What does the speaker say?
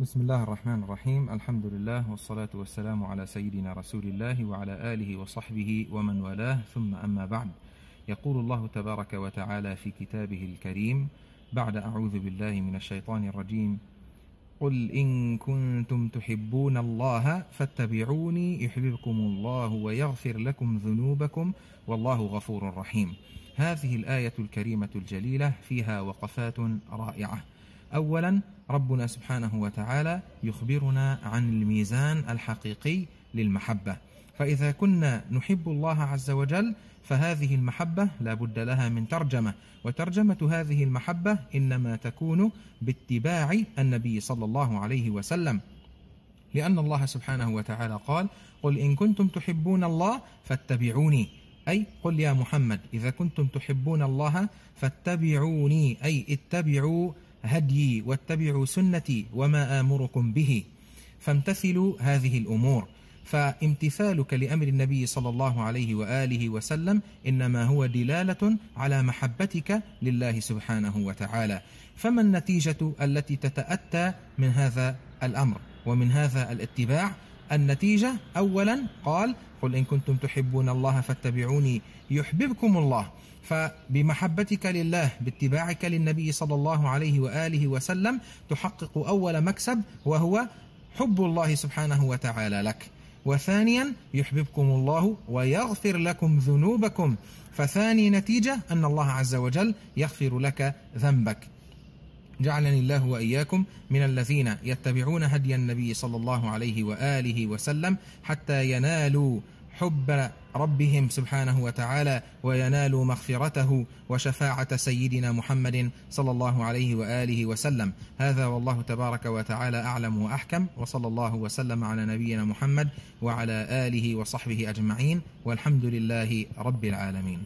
بسم الله الرحمن الرحيم. الحمد لله والصلاة والسلام على سيدنا رسول الله وعلى آله وصحبه ومن والاه. ثم أما بعد. يقول الله تبارك وتعالى في كتابه الكريم بعد أعوذ بالله من الشيطان الرجيم قل إن كنتم تحبون الله فاتبعوني يحببكم الله ويغفر لكم ذنوبكم والله غفور رحيم. هذه الآية الكريمة الجليلة فيها وقفات رائعة. أولا ربنا سبحانه وتعالى يخبرنا عن الميزان الحقيقي للمحبة. فإذا كنا نحب الله عز وجل فهذه المحبة لا بد لها من ترجمة. وترجمة هذه المحبة إنما تكون باتباع النبي صلى الله عليه وسلم. لأن الله سبحانه وتعالى قال قل إن كنتم تحبون الله فاتبعوني. أي قل يا محمد إذا كنتم تحبون الله فاتبعوني. أي اتبعوا هديي واتبعوا سنتي وما آمركم به فامتثلوا هذه الأمور. فامتثالك لأمر النبي صلى الله عليه وآله وسلم إنما هو دلالة على محبتك لله سبحانه وتعالى. فما النتيجة التي تتأتى من هذا الأمر؟ ومن هذا الاتباع؟ النتيجة أولا قال قل إن كنتم تحبون الله فاتبعوني يحببكم الله. فبمحبتك لله باتباعك للنبي صلى الله عليه وآله وسلم تحقق أول مكسب وهو حب الله سبحانه وتعالى لك. وثانيا يحببكم الله ويغفر لكم ذنوبكم. فثاني نتيجة أن الله عز وجل يغفر لك ذنبك. جعلني الله وإياكم من الذين يتبعون هدي النبي صلى الله عليه وآله وسلم حتى ينالوا حب ربهم سبحانه وتعالى وينالوا مغفرته وشفاعة سيدنا محمد صلى الله عليه وآله وسلم. هذا والله تبارك وتعالى أعلم وأحكم وصلى الله وسلم على نبينا محمد وعلى آله وصحبه أجمعين والحمد لله رب العالمين.